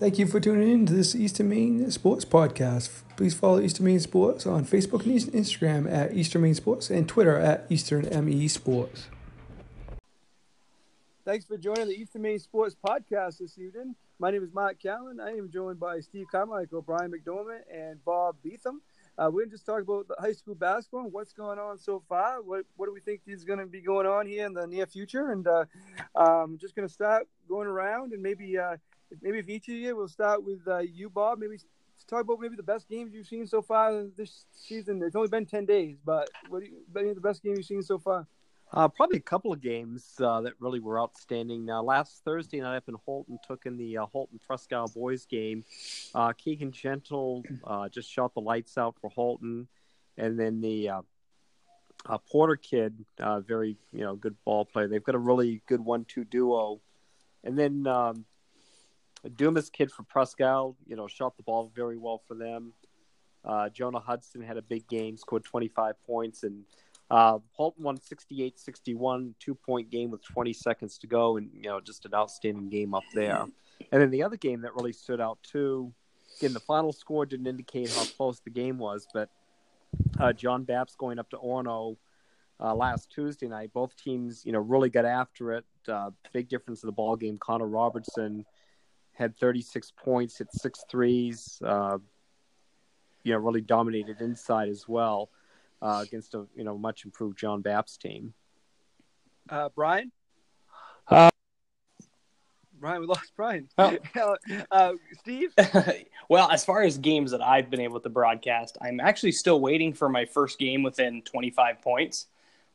Thank you for tuning in to this Eastern Maine Sports Podcast. Please follow Eastern Maine Sports on Facebook and Instagram at Eastern Maine Sports and Twitter at Eastern ME Sports. Thanks for joining the Eastern Maine Sports Podcast this evening. My name is Mark Callan. I am joined by Steve Carmichael, Brian McDormand, and Bob Beetham. Uh, we're going to just talk about the high school basketball and what's going on so far. What what do we think is going to be going on here in the near future? And uh, um, just going to start going around and maybe uh, maybe if each of you, we'll start with uh, you, Bob. Maybe talk about maybe the best games you've seen so far this season. It's only been ten days, but what you, the best games you've seen so far? Uh, probably a couple of games uh, that really were outstanding. Uh, last Thursday night up in Houlton, took in the uh, Houlton Presque Isle boys game. Uh, Keegan Gentle uh, just shot the lights out for Houlton, and then the uh, Porter kid, very you know good ball player. They've got a really good one-two duo, and then um, Dumas kid for Isle, you know, shot the ball very well for them. Uh, Jonah Hudson had a big game, scored 25 points, and uh, Houlton won 68-61, two-point game with 20 seconds to go, and you know, just an outstanding game up there. And then the other game that really stood out too, again, the final score didn't indicate how close the game was, but uh, John Bapst going up to Orono uh, last Tuesday night. Both teams, you know, really got after it. Uh, big difference in the ball game. Connor Robertson had 36 points, hit six threes. Uh, you know, really dominated inside as well uh, against a you know much improved John Bapst team. Uh, Brian. Uh, Brian, we lost Brian. Oh. uh, Steve. well, as far as games that I've been able to broadcast, I'm actually still waiting for my first game within 25 points.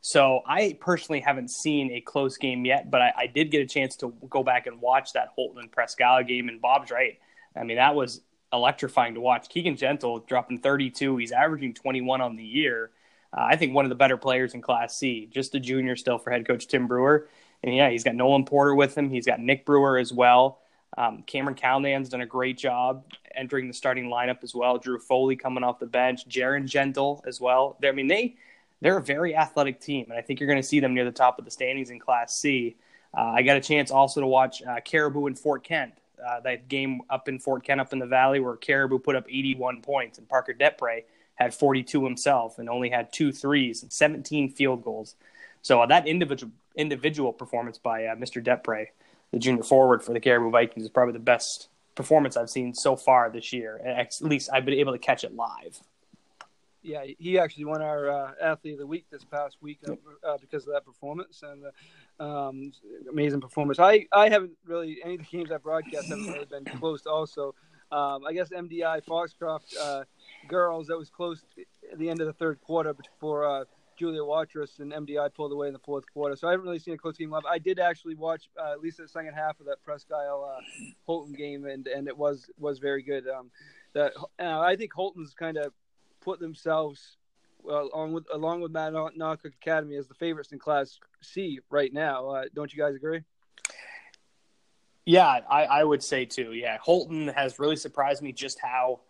So I personally haven't seen a close game yet, but I, I did get a chance to go back and watch that Houlton and Isle game, and Bob's right. I mean, that was electrifying to watch. Keegan Gentle dropping 32. He's averaging 21 on the year. Uh, I think one of the better players in Class C. Just a junior still for head coach Tim Brewer. And yeah, he's got Nolan Porter with him. He's got Nick Brewer as well. Um, Cameron Callahan's done a great job entering the starting lineup as well. Drew Foley coming off the bench. Jaron Gentle as well. I mean, they they're a very athletic team, and I think you're going to see them near the top of the standings in Class C. Uh, I got a chance also to watch uh, Caribou and Fort Kent. Uh, that game up in Fort Kent, up in the valley, where Caribou put up 81 points, and Parker Depre had 42 himself, and only had two threes and 17 field goals. So uh, that individual individual performance by uh, Mr. Depre, the junior forward for the Caribou Vikings, is probably the best performance I've seen so far this year. At least I've been able to catch it live yeah, he actually won our uh, athlete of the week this past week uh, uh, because of that performance and uh, um, amazing performance. I, I haven't really any of the games I broadcast haven't really been close. Also, um, I guess MDI Foxcroft uh, girls that was close at the end of the third quarter before Julia Watrous and MDI pulled away in the fourth quarter. So I haven't really seen a close game live. I did actually watch at least the second half of that Presque Isle Houlton game, and, and it was was very good. Um, that I think Houlton's kind of put themselves well, along with along with Matt Nock Academy as the favorites in Class C right now. Uh, don't you guys agree? Yeah, I, I would say too. Yeah, Houlton has really surprised me just how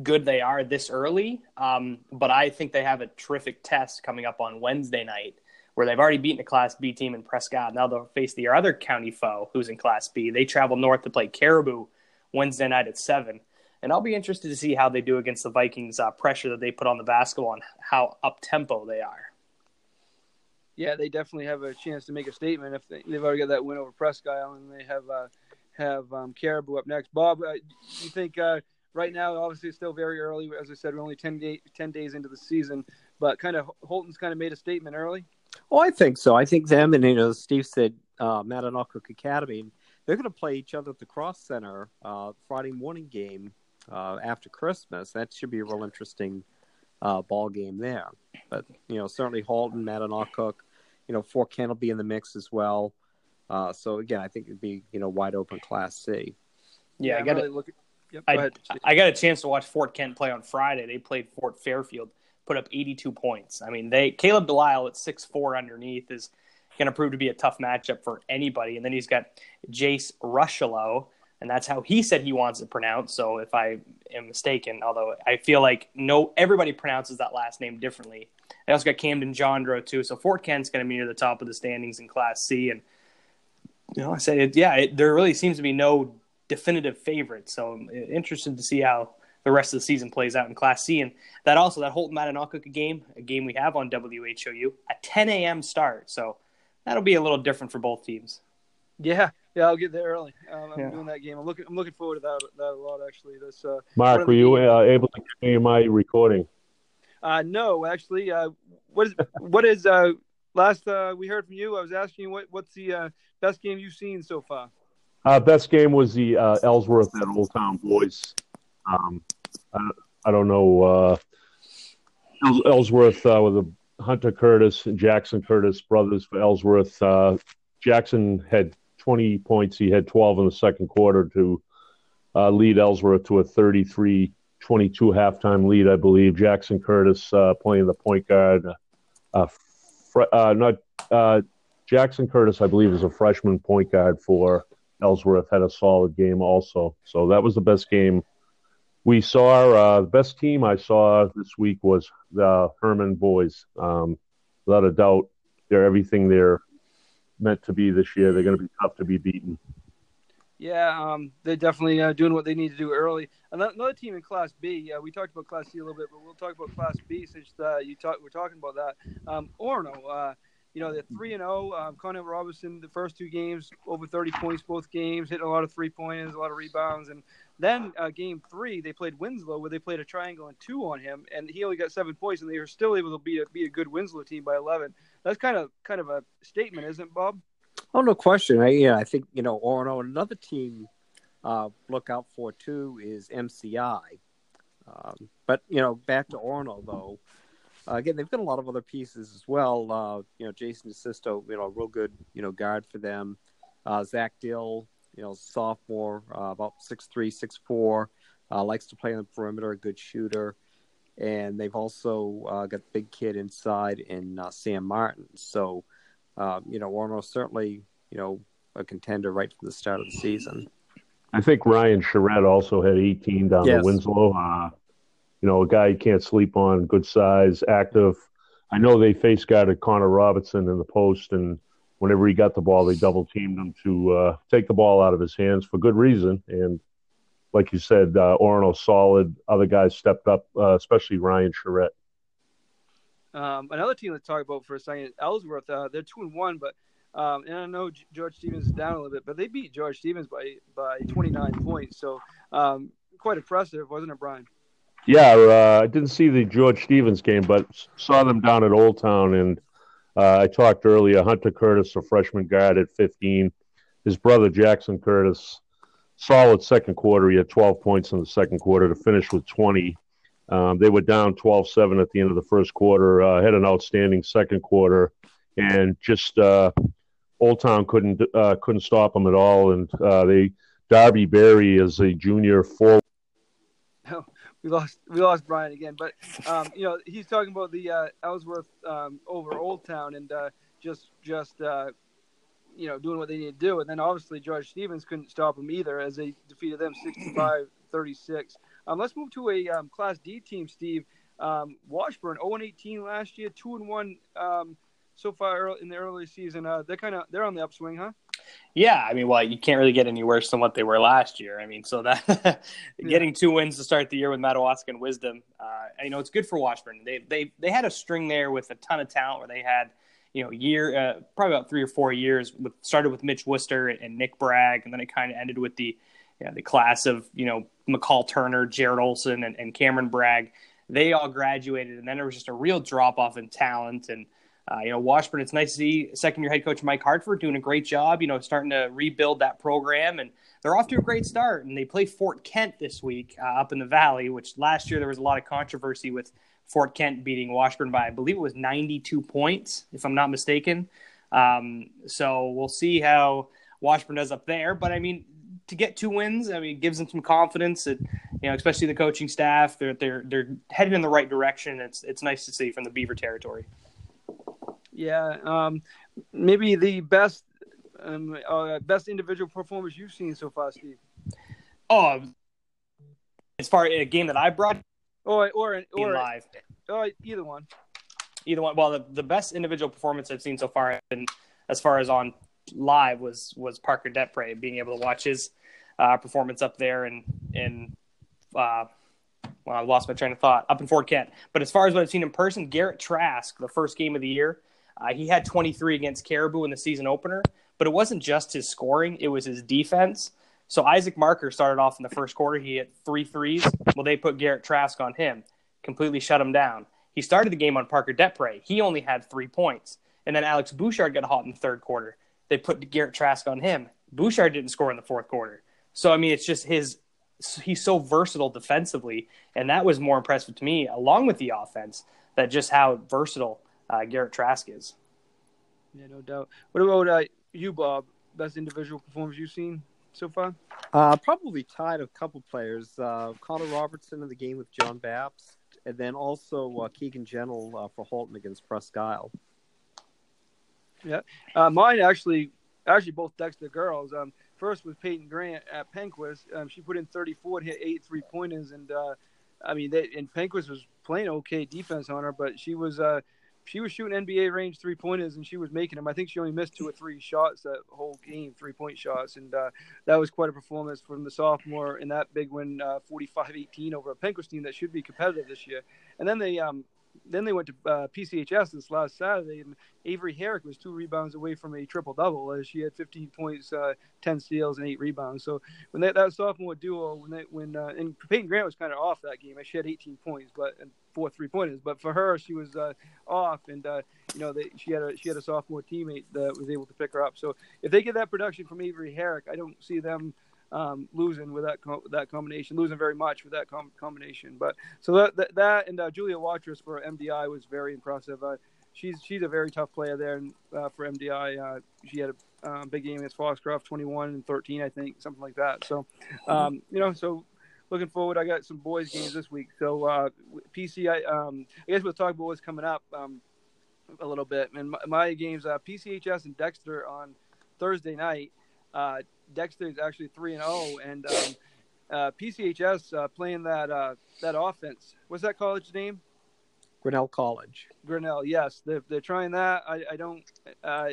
good they are this early. Um, but I think they have a terrific test coming up on Wednesday night, where they've already beaten a Class B team in Presque Isle. Now they'll face their other county foe, who's in Class B. They travel north to play Caribou Wednesday night at seven and I'll be interested to see how they do against the Vikings' uh, pressure that they put on the basketball and how up tempo they are. Yeah, they definitely have a chance to make a statement if they, have already got that win over Presque Isle and they have uh, have um, Caribou up next. Bob, uh, you think uh, right now, obviously, it's still very early. As I said, we're only 10, day, 10 days into the season, but kind of Houlton's kind of made a statement early. Oh, I think so. I think them and you know, Steve said, uh, Mattanawcook Academy. They're going to play each other at the Cross Center uh, Friday morning game uh, after Christmas. That should be a real interesting uh, ball game there. But you know, certainly Houlton, Mattanawcook, you know, Fort Kent will be in the mix as well. Uh, so again, I think it'd be you know wide open Class C. Yeah, yeah I got really look. At... Yep, I, I got a chance to watch Fort Kent play on Friday. They played Fort Fairfield, put up 82 points. I mean, they Caleb Delisle at six four underneath is going to prove to be a tough matchup for anybody. And then he's got Jace Rushelo, and that's how he said he wants it pronounced. So if I am mistaken, although I feel like no everybody pronounces that last name differently. I also got Camden Jondro too. So Fort Kent's going to be near the top of the standings in Class C, and you know I said it, yeah, it, there really seems to be no definitive favorite. So I'm uh, interested to see how the rest of the season plays out in Class C. And that also that Houlton Mattanawcook game, a game we have on WHOU, a 10 a.m. start. So that'll be a little different for both teams. Yeah, yeah, I'll get there early. Um, I'm yeah. doing that game. I'm looking. I'm looking forward to that that a lot. Actually, this. Uh, Mark, were you uh, able to continue my recording? Uh, no, actually. Uh, what is what is uh, last uh, we heard from you? I was asking you what what's the uh, best game you've seen so far. Uh, best game was the uh, Ellsworth at Old Town Boys. Um, I, I, don't know. Uh, Ellsworth uh, with a Hunter Curtis and Jackson Curtis brothers for Ellsworth. Uh, Jackson had 20 points. He had 12 in the second quarter to uh, lead Ellsworth to a 33 22 halftime lead, I believe. Jackson Curtis uh, playing the point guard. Uh, fr- uh, not uh, Jackson Curtis, I believe, is a freshman point guard for Ellsworth. Had a solid game also. So that was the best game we saw. The best team I saw this week was the Hermon boys. Um, without a doubt, they're everything they're meant to be this year. They're going to be tough to be beaten. Yeah, um, they're definitely uh, doing what they need to do early. Another team in Class B. Uh, we talked about Class C a little bit, but we'll talk about Class B since uh, you talk, we're talking about that. Um, uh, you know, they're three and zero. Oh. Um, Connor Robinson, the first two games, over thirty points both games, hitting a lot of three pointers, a lot of rebounds, and then uh, game three they played Winslow, where they played a triangle and two on him, and he only got seven points, and they were still able to beat a, beat a good Winslow team by eleven. That's kind of kind of a statement, isn't it, Bob? Oh, no question. I, yeah, I think you know Orono. Another team uh, look out for too is MCI. Um, but you know, back to Orono though. Uh, again, they've got a lot of other pieces as well. Uh, you know, Jason DeSisto, you know, real good, you know, guard for them. Uh, Zach Dill, you know, sophomore, uh, about six three, six four, uh, likes to play on the perimeter, a good shooter. And they've also uh, got big kid inside in Sam Martin. So, you know, Orono certainly, you know, a contender right from the start of the season. I think Ryan Charette also had 18 down yes. to Winslow. Uh, you know, a guy you can't sleep on, good size, active. I know they face guarded Connor Robertson in the post, and whenever he got the ball, they double teamed him to uh, take the ball out of his hands for good reason. And like you said, uh, Orono solid. Other guys stepped up, uh, especially Ryan Charette. Um, another team to talk about for a second, Ellsworth. Uh, they're two and one, but um, and I know George Stevens is down a little bit, but they beat George Stevens by by 29 points. So um, quite impressive, wasn't it, Brian? Yeah, uh, I didn't see the George Stevens game, but saw them down at Old Town. And uh, I talked earlier. Hunter Curtis, a freshman guard at 15. His brother Jackson Curtis, solid second quarter. He had 12 points in the second quarter to finish with 20. Um, they were down 12-7 at the end of the first quarter. Uh, had an outstanding second quarter, and just uh, Old Town couldn't uh, couldn't stop them at all, and uh, they Darby Berry is a junior forward. We lost we lost Brian again, but um, you know he's talking about the uh, Ellsworth um, over Old Town and uh, just just you know doing what they need to do, and then obviously George Stevens couldn't stop them either as they defeated them 65-36. Um, let's move to a um, Class D team, Steve. Um, Washburn 0 18 last year, two and one um, so far in the early season. Uh, they're kind of they're on the upswing, huh? Yeah, I mean, well, you can't really get any worse than what they were last year. I mean, so that yeah. getting two wins to start the year with Madawaska and Wisdom, uh, you know, it's good for Washburn. They they they had a string there with a ton of talent where they had you know year uh, probably about three or four years. With started with Mitch Worcester and Nick Bragg, and then it kind of ended with the you know, the class of you know McCall Turner, Jared Olson, and, and Cameron Bragg. They all graduated, and then there was just a real drop off in talent and uh, you know, Washburn, it's nice to see second year head coach Mike Hartford doing a great job, you know, starting to rebuild that program. And they're off to a great start. And they play Fort Kent this week uh, up in the Valley, which last year there was a lot of controversy with Fort Kent beating Washburn by, I believe it was 92 points, if I'm not mistaken. Um, so we'll see how Washburn does up there. But I mean, to get two wins, I mean, it gives them some confidence. That, you know, especially the coaching staff, they're they're they're headed in the right direction. It's it's nice to see from the Beaver territory. Yeah, um, maybe the best um, uh, best individual performance you've seen so far, Steve. Oh, as far as a game that I brought, or or or live, or either one, either one. Well, the, the best individual performance I've seen so far, and as far as on live, was was Parker Depre being able to watch his uh, performance up there and in uh, well, I lost my train of thought up in Fort Kent. But as far as what I've seen in person, Garrett Trask, the first game of the year, uh, he had 23 against Caribou in the season opener. But it wasn't just his scoring; it was his defense. So Isaac Marker started off in the first quarter. He hit three threes. Well, they put Garrett Trask on him, completely shut him down. He started the game on Parker Depre. He only had three points. And then Alex Bouchard got hot in the third quarter. They put Garrett Trask on him. Bouchard didn't score in the fourth quarter. So I mean, it's just his. He's so versatile defensively, and that was more impressive to me, along with the offense, that just how versatile uh, Garrett Trask is. Yeah, no doubt. What about uh, you, Bob? Best individual performance you've seen so far? Uh, probably tied a couple players. Uh, Connor Robertson in the game with John Bapst, and then also uh, Keegan Gentle uh, for Houlton against Presque Isle. Yeah, uh, mine actually, actually both Dexter girls. Um, first was Peyton Grant at Penquis. Um, she put in 34 and hit eight three pointers, and uh, I mean, they, and Penquis was playing okay defense on her, but she was uh, she was shooting NBA range three pointers and she was making them. I think she only missed two or three shots that whole game, three point shots, and uh, that was quite a performance from the sophomore in that big win, uh, 45-18 over a Penquis team that should be competitive this year. And then they um, then they went to uh, PCHS this last Saturday, and Avery Herrick was two rebounds away from a triple double. As she had 15 points, uh, 10 steals, and eight rebounds. So when they, that sophomore duo, when they, when uh, and Peyton Grant was kind of off that game. She had 18 points, but and four three pointers. But for her, she was uh, off, and uh, you know they, she had a she had a sophomore teammate that was able to pick her up. So if they get that production from Avery Herrick, I don't see them um, losing with that that combination, losing very much with that com- combination. But so that that, that and uh, Julia Watrous for MDI was very impressive. Uh, she's she's a very tough player there and, uh, for MDI. Uh, she had a um, big game against Foxcroft, 21 and 13, I think, something like that. So, um, you know, so looking forward. I got some boys games this week. So uh, PC, I, um, I guess we'll talk about what's coming up um, a little bit. And my, my games, uh, PCHS and Dexter on Thursday night. Uh, Dexter is actually three and zero, oh, and um, uh, PCHS uh, playing that uh, that offense. What's that college name? Grinnell College. Grinnell, yes, they're, they're trying that. I, I don't. Uh,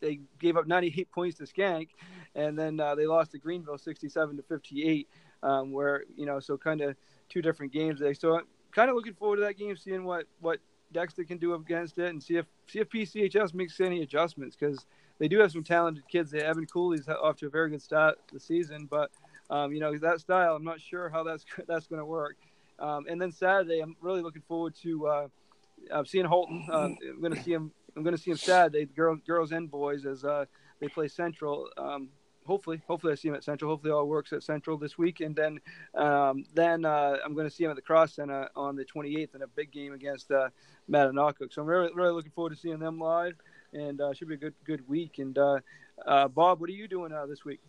they gave up 98 points to Schenck, and then uh, they lost to Greenville 67 to 58. Um, where you know, so kind of two different games there. So I'm kind of looking forward to that game, seeing what what Dexter can do against it, and see if see if PCHS makes any adjustments because they do have some talented kids. There. Evan Cooley's off to a very good start the season, but um, you know that style, I'm not sure how that's that's going to work. Um, and then Saturday, I'm really looking forward to uh, seeing Houlton. Uh, I'm going to see him. I'm going to see him Saturday, girls, girls and boys, as uh, they play Central. Um, hopefully, hopefully I see him at Central. Hopefully, all works at Central this week, and then um, then uh, I'm going to see him at the Cross Center on the 28th in a big game against uh. So I'm really really looking forward to seeing them live and uh, should be a good good week. And uh, uh, Bob, what are you doing uh, this week?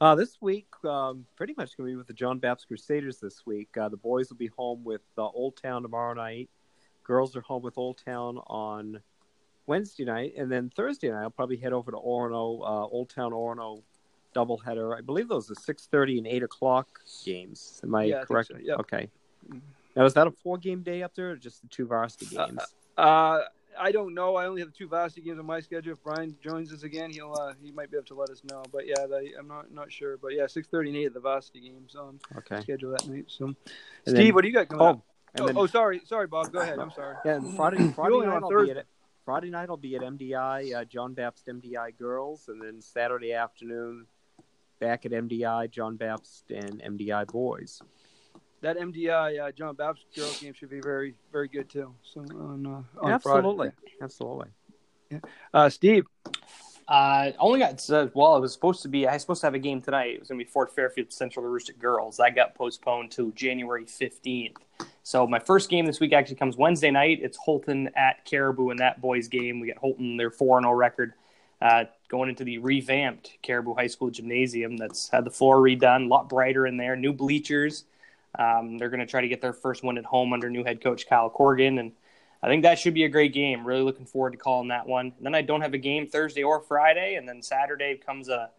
Uh, this week, um, pretty much going to be with the John Bapst Crusaders this week. Uh, the boys will be home with Old Town tomorrow night. Girls are home with Old Town on Wednesday night, and then Thursday night I'll probably head over to Orono, Old Town Orono doubleheader. I believe those are six thirty and eight o'clock games. Am I yeah, correct? I so. yep. Okay. Mm-hmm. Now is that a four game day up there, or just the two varsity games? Uh, I don't know. I only have the two varsity games on my schedule. If Brian joins us again, he'll uh, he might be able to let us know. But yeah, they, I'm not not sure. But yeah, six thirty and eight of the varsity games on okay. schedule that night. So, and Steve, then, what do you got coming oh, up? Oh, then, oh, sorry, sorry, Bob. Go ahead. I'm sorry. Yeah, Friday Friday night I'll be at Friday night I'll be at MDI uh, John Bapst MDI girls, and then Saturday afternoon back at MDI John Bapst and MDI boys that MDI uh, John Bapst girls game should be very very good too. So on, uh, on absolutely, Friday. absolutely. Yeah. Uh, Steve. Uh, only got uh, well. It was supposed to be. I was supposed to have a game tonight. It was going to be Fort Fairfield Central Aroostook girls. That got postponed to January fifteenth. So my first game this week actually comes Wednesday night. It's Houlton at Caribou in that boys game. We got Houlton their four and zero record. Uh, going into the revamped Caribou High School gymnasium that's had the floor redone, a lot brighter in there, new bleachers. Um, they're going to try to get their first win at home under new head coach Kyle Corrigan, and I think that should be a great game. Really looking forward to calling that one. And then I don't have a game Thursday or Friday, and then Saturday comes a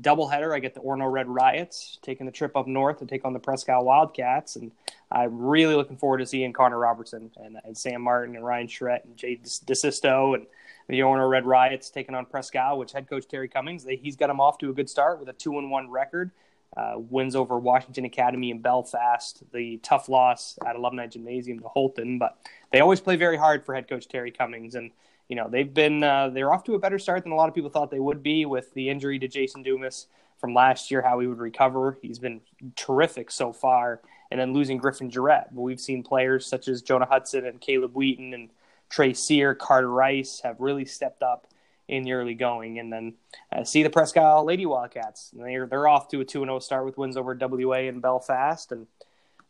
doubleheader. I get the Orono Red Riots taking the trip up north to take on the Presque Isle Wildcats, and I'm really looking forward to seeing Connor Robertson and, and Sam Martin and Ryan Charette and Jay DeSisto and the Orono Red Riots taking on Presque Isle, which head coach Terry Cummings, they, he's got them off to a good start with a two and one record. Uh, wins over Washington Academy in Belfast, the tough loss at Alumni Gymnasium to Houlton, but they always play very hard for head coach Terry Cummings, and you know they've been uh, they're off to a better start than a lot of people thought they would be with the injury to Jason Dumas from last year, how he would recover. He's been terrific so far, and then losing Griffin Jarrett, but we've seen players such as Jonah Hudson and Caleb Wheaton and Trey Sear, Carter Rice have really stepped up in the early going. And then uh, see the Presque Isle Lady Wildcats. They're, they're off to a 2 0 start with wins over WA and Belfast and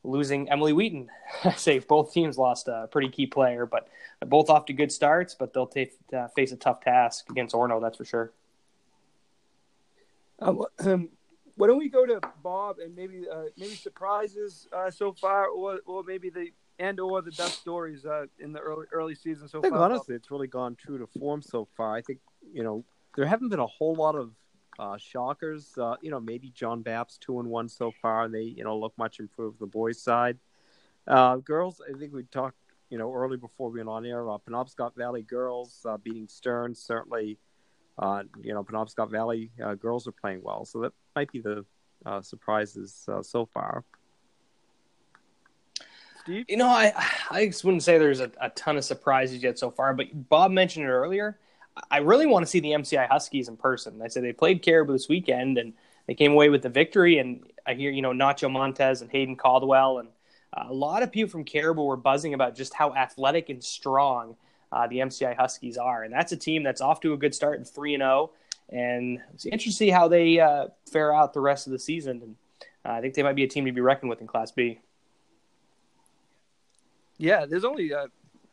losing Emily Wheaton. Say both teams lost a pretty key player, but both off to good starts, but they'll t- uh, face a tough task against Orono, that's for sure. Um, um, why don't we go to Bob and maybe uh, maybe surprises uh, so far, or or maybe the and or the best stories uh, in the early early season so I think far? honestly, it's really gone true to form so far. I think you know there haven't been a whole lot of uh, shockers. Uh, you know, maybe John Bapst two and one so far, and they you know look much improved the boys' side. Uh, girls, I think we talked you know early before we went on air. Uh, Penobscot Valley girls uh, beating Stern certainly. Uh, you know, Penobscot Valley uh, girls are playing well, so that might be the uh, surprises uh, so far. Steve? You know, I I just wouldn't say there's a, a ton of surprises yet so far, but Bob mentioned it earlier. I really want to see the MCI Huskies in person. I said they played Caribou this weekend and they came away with the victory. And I hear, you know, Nacho Montez and Hayden Caldwell and a lot of people from Caribou were buzzing about just how athletic and strong uh, the MCI Huskies are. And that's a team that's off to a good start in 3 and 0. And it's interesting to see how they uh, fare out the rest of the season. And uh, I think they might be a team to be reckoned with in Class B. Yeah, there's only, uh,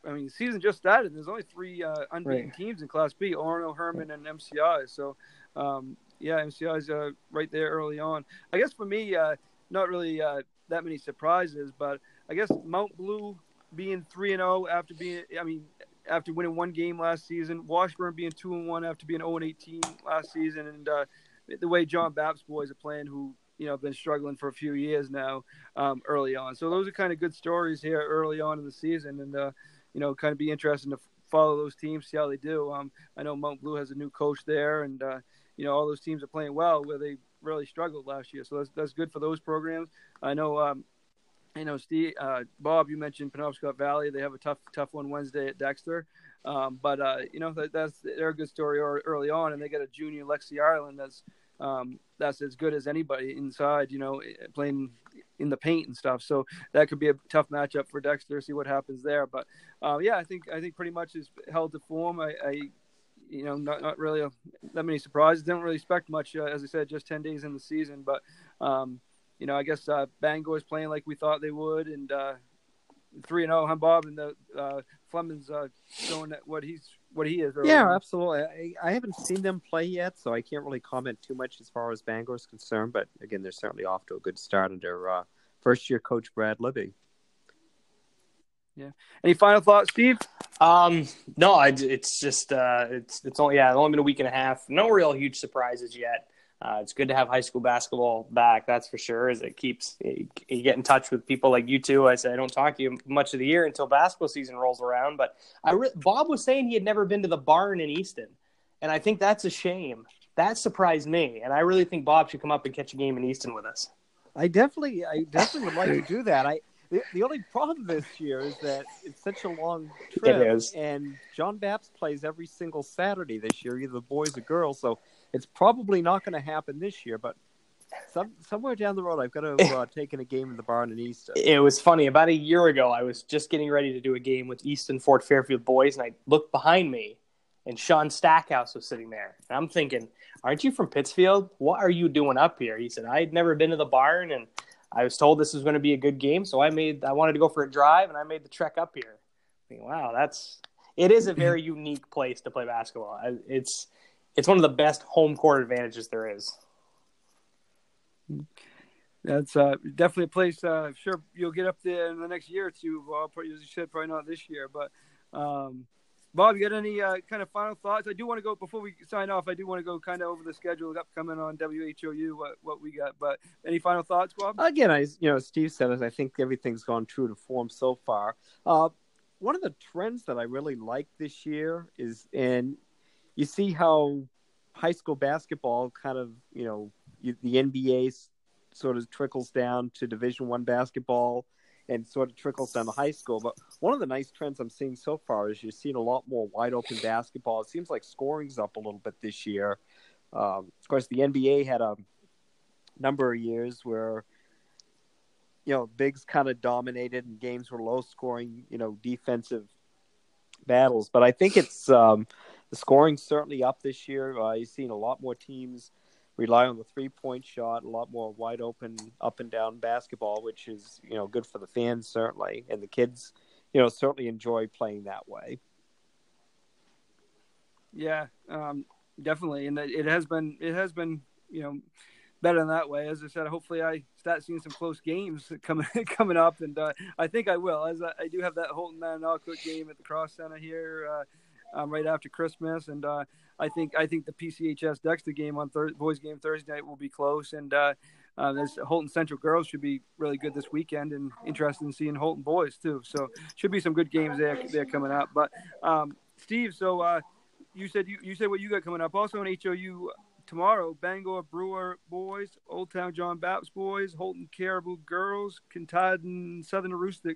I mean, the season just started. There's only three uh, unbeaten Right. teams in Class B: Orono, Hermon, and MCI. So, um, yeah, MCI's uh, right there early on. I guess for me, uh, not really uh, that many surprises, but I guess Mount Blue being three and zero after being, I mean, after winning one game last season, Washburn being two and one after being zero and eighteen last season, and uh, the way John Bapst boys are playing, who you know have been struggling for a few years now um, early on. So those are kind of good stories here early on in the season, and uh, you know, kind of be interesting to follow those teams, see how they do. Um, I know Mount Blue has a new coach there, and uh, you know all those teams are playing well where they really struggled last year. So that's that's good for those programs. I know. Um, I know, Steve, uh, Bob. You mentioned Penobscot Valley. They have a tough, tough one Wednesday at Dexter, um, but uh, you know that, that's they're a good story early on, and they got a junior Lexi Ireland that's um, that's as good as anybody inside. You know, playing in the paint and stuff. So that could be a tough matchup for Dexter. See what happens there. But uh, yeah, I think I think pretty much is held to form. I, I you know, not not really a, that many surprises. Didn't really expect much. Uh, as I said, just ten days in the season, but um, you know, I guess uh, Bangor is playing like we thought they would, and uh, three and zero, huh, Bob? And the uh, Fleming's uh, showing that what he's what he is. early Yeah, on. absolutely. I, I haven't seen them play yet, so I can't really comment too much as far as Bangor is concerned. But again, they're certainly off to a good start under uh, first year coach Brad Libby. Yeah. Any final thoughts, Steve? Um, no, I, it's just uh, it's it's only yeah, it's only been a week and a half. No real huge surprises yet. Uh, it's good to have high school basketball back, that's for sure. As it keeps you get in touch with people like you two. I say I don't talk to you much of the year until basketball season rolls around. But I re- Bob was saying he had never been to the barn in Easton, and I think that's a shame. That surprised me, and I really think Bob should come up and catch a game in Easton with us. I definitely, I definitely would like to do that. I the, the only problem this year is that it's such a long trip, It is. and John Bapst plays every single Saturday this year, either boys or girls. So it's probably not going to happen this year. But some somewhere down the road, I've got to uh, take in a game in the barn in Easton. It was funny. About a year ago, I was just getting ready to do a game with Easton Fort Fairfield boys, and I looked behind me, and Sean Stackhouse was sitting there. And I'm thinking, "Aren't you from Pittsfield? What are you doing up here?" He said, "I'd never been to the barn, and I was told this was going to be a good game, so I made. I wanted to go for a drive, and I made the trek up here." I mean, wow, that's it is a very unique place to play basketball. It's it's one of the best home court advantages there is. That's uh, definitely a place. Uh, sure, you'll get up there in the next year or two. Bob, probably, as you said, probably not this year. But um, Bob, you got any uh, kind of final thoughts? I do want to go before we sign off. I do want to go kind of over the schedule upcoming on WHOU what what we got. But any final thoughts, Bob? Again, I you know, Steve said, it, I think everything's gone true to form so far. Uh, one of the trends that I really like this year is, and you see how high school basketball kind of, you know, you, the NBA sort of trickles down to Division One basketball and sort of trickles down to high school. But one of the nice trends I'm seeing so far is you're seeing a lot more wide open basketball. It seems like scoring's up a little bit this year. Um, of course, the NBA had a number of years where you know bigs kind of dominated and games were low scoring, you know, defensive battles. But I think it's um, the scoring's certainly up this year. Uh, you've seen a lot more teams rely on the three point shot, a lot more wide open up and down basketball, which is you know good for the fans certainly, and the kids, you know, certainly enjoy playing that way. Yeah, um, definitely, and it has been it has been you know better in that way. As I said, hopefully I start seeing some close games coming coming up, and uh, I think I will. As I, I do have that Houlton Mattanawcook game at the Cross Center here uh, um, right after Christmas, and uh, I think I think the PCHS Dexter game on thir- boys game Thursday night will be close, and uh, uh, this Houlton Central girls should be really good this weekend, and interested in seeing Houlton boys too. So should be some good games there there coming up. But um, Steve, so uh, you said you, you said what you got coming up. Also on HOU tomorrow, Bangor Brewer boys, Old Town John Bapst boys, Houlton Caribou girls, Katahdin Southern Aroostook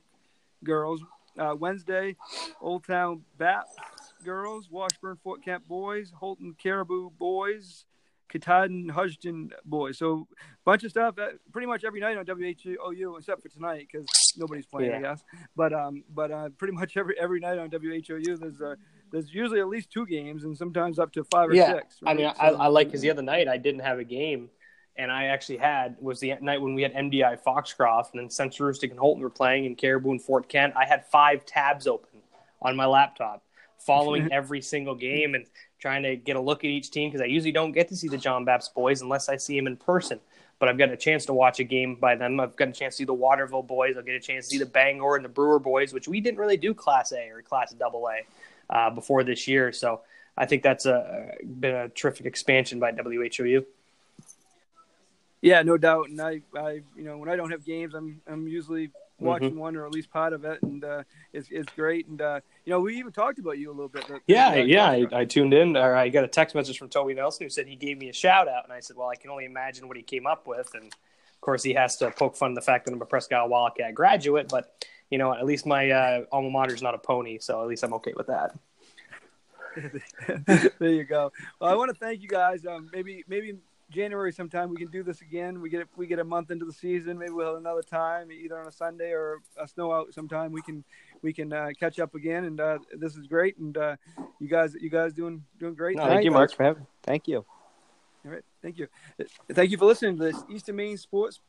girls. Uh, Wednesday, Old Town Bapst girls, Washburn Fort Kent boys, Houlton Caribou boys, Katahdin Hodgdon boys. So bunch of stuff. Uh, pretty much every night on WHOU, except for tonight because nobody's playing, yeah. I guess. But um, but uh, pretty much every every night on WHOU, there's uh, there's usually at least two games and sometimes up to five or yeah. six. Right? I mean, so, I, I like because the other night I didn't have a game, and I actually had was the night when we had MDI Foxcroft and then Central and Houlton were playing in Caribou and Fort Kent. I had five tabs open on my laptop, following every single game and trying to get a look at each team because I usually don't get to see the John Bapst boys unless I see them in person. But I've got a chance to watch a game by them. I've got a chance to see the Waterville boys. I'll get a chance to see the Bangor and the Brewer boys, which we didn't really do Class A or Class Double A uh, before this year. So I think that's a, been a terrific expansion by WHOU. Yeah, no doubt. And I, I, you know, when I don't have games, I'm, I'm usually watching mm-hmm. one or at least part of it, and uh, it's it's great. And uh, you know, we even talked about you a little bit. yeah, yeah, I, I, tuned in, or I got a text message from Toby Nelson who said he gave me a shout out, and I said, well, I can only imagine what he came up with, and of course, he has to poke fun at the fact that I'm a Presque Isle Wildcat graduate, but you know, at least my uh, alma mater is not a pony, so at least I'm okay with that. there you go. Well, I want to thank you guys. Um, maybe maybe January sometime we can do this again. We get if we get a month into the season. Maybe we'll have another time, either on a Sunday or a snow out sometime. We can we can uh, catch up again. And uh, this is great. And uh, you guys you guys doing doing great. No, thank you, Mark, for having. Thank you. All right, thank you. Thank you for listening to this Eastern Maine Sports.